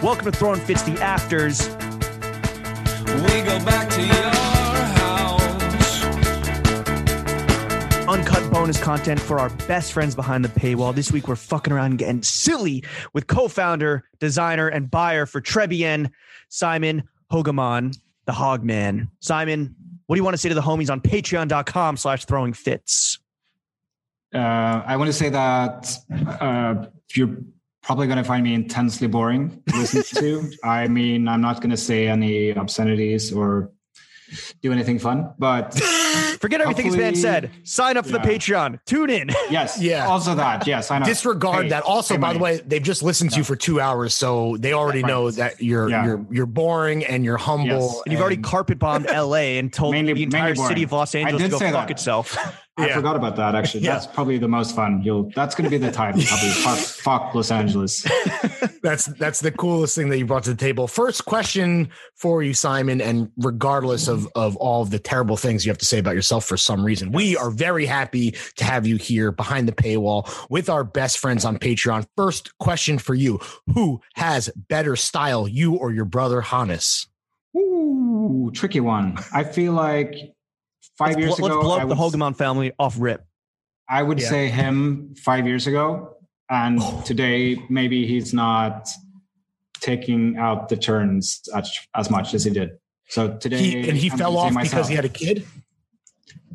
Welcome to Throwing Fits the Afters. We go back to your house. uncut bonus content for our best friends behind the paywall. This week, we're fucking around and getting silly with co founder, designer, and buyer for Très Bien, Simon Hogeman, the Hogman. Simon, what do you want to say to the homies on patreon.com slash throwing fits? Uh, I want to say that uh, you're probably going to find me intensely boring to listen to. I mean, I'm not going to say any obscenities or do anything fun, but Forget everything this man said. Sign up for the Patreon. Tune in. yes, Yeah. Also that, yes, I know. Disregard Hey, that. Also, by the way, they've just listened to you for two hours, so they already Right. know that you're Yeah. you're you're boring and you're humble. Yes. And you've already carpet bombed LA and told Mainly- the entire city of. Los Angeles to go fuck that. itself. I Yeah. forgot about that. Actually, Yeah. that's probably the most fun. You'll. That's going to be the title. Probably. fuck, fuck Los Angeles. That's that's the coolest thing that you brought to the table. First question for you, Simon, and regardless of of all of the terrible things you have to say about yourself for some reason, we are very happy to have you here behind the paywall with our best friends on Patreon. First question for you: Who has better style, you or your brother Hannes? Ooh, tricky one. I feel like 5 Let's, years blo- ago, let's blow I up the would, Hogeman family off rip. I would Yeah. say him five years ago, and today maybe he's not taking out the turns as, as much as he did. So today, He and he I'm fell off myself. because he had a kid.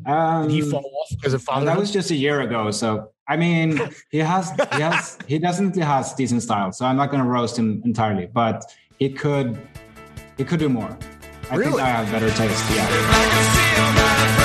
Um, Did he fall off because of father? that was just a year ago. So I mean, he has, he has, he definitely has decent style. So I'm not going to roast him entirely, but he could, he could do more. Really? Think I have better taste. Yeah.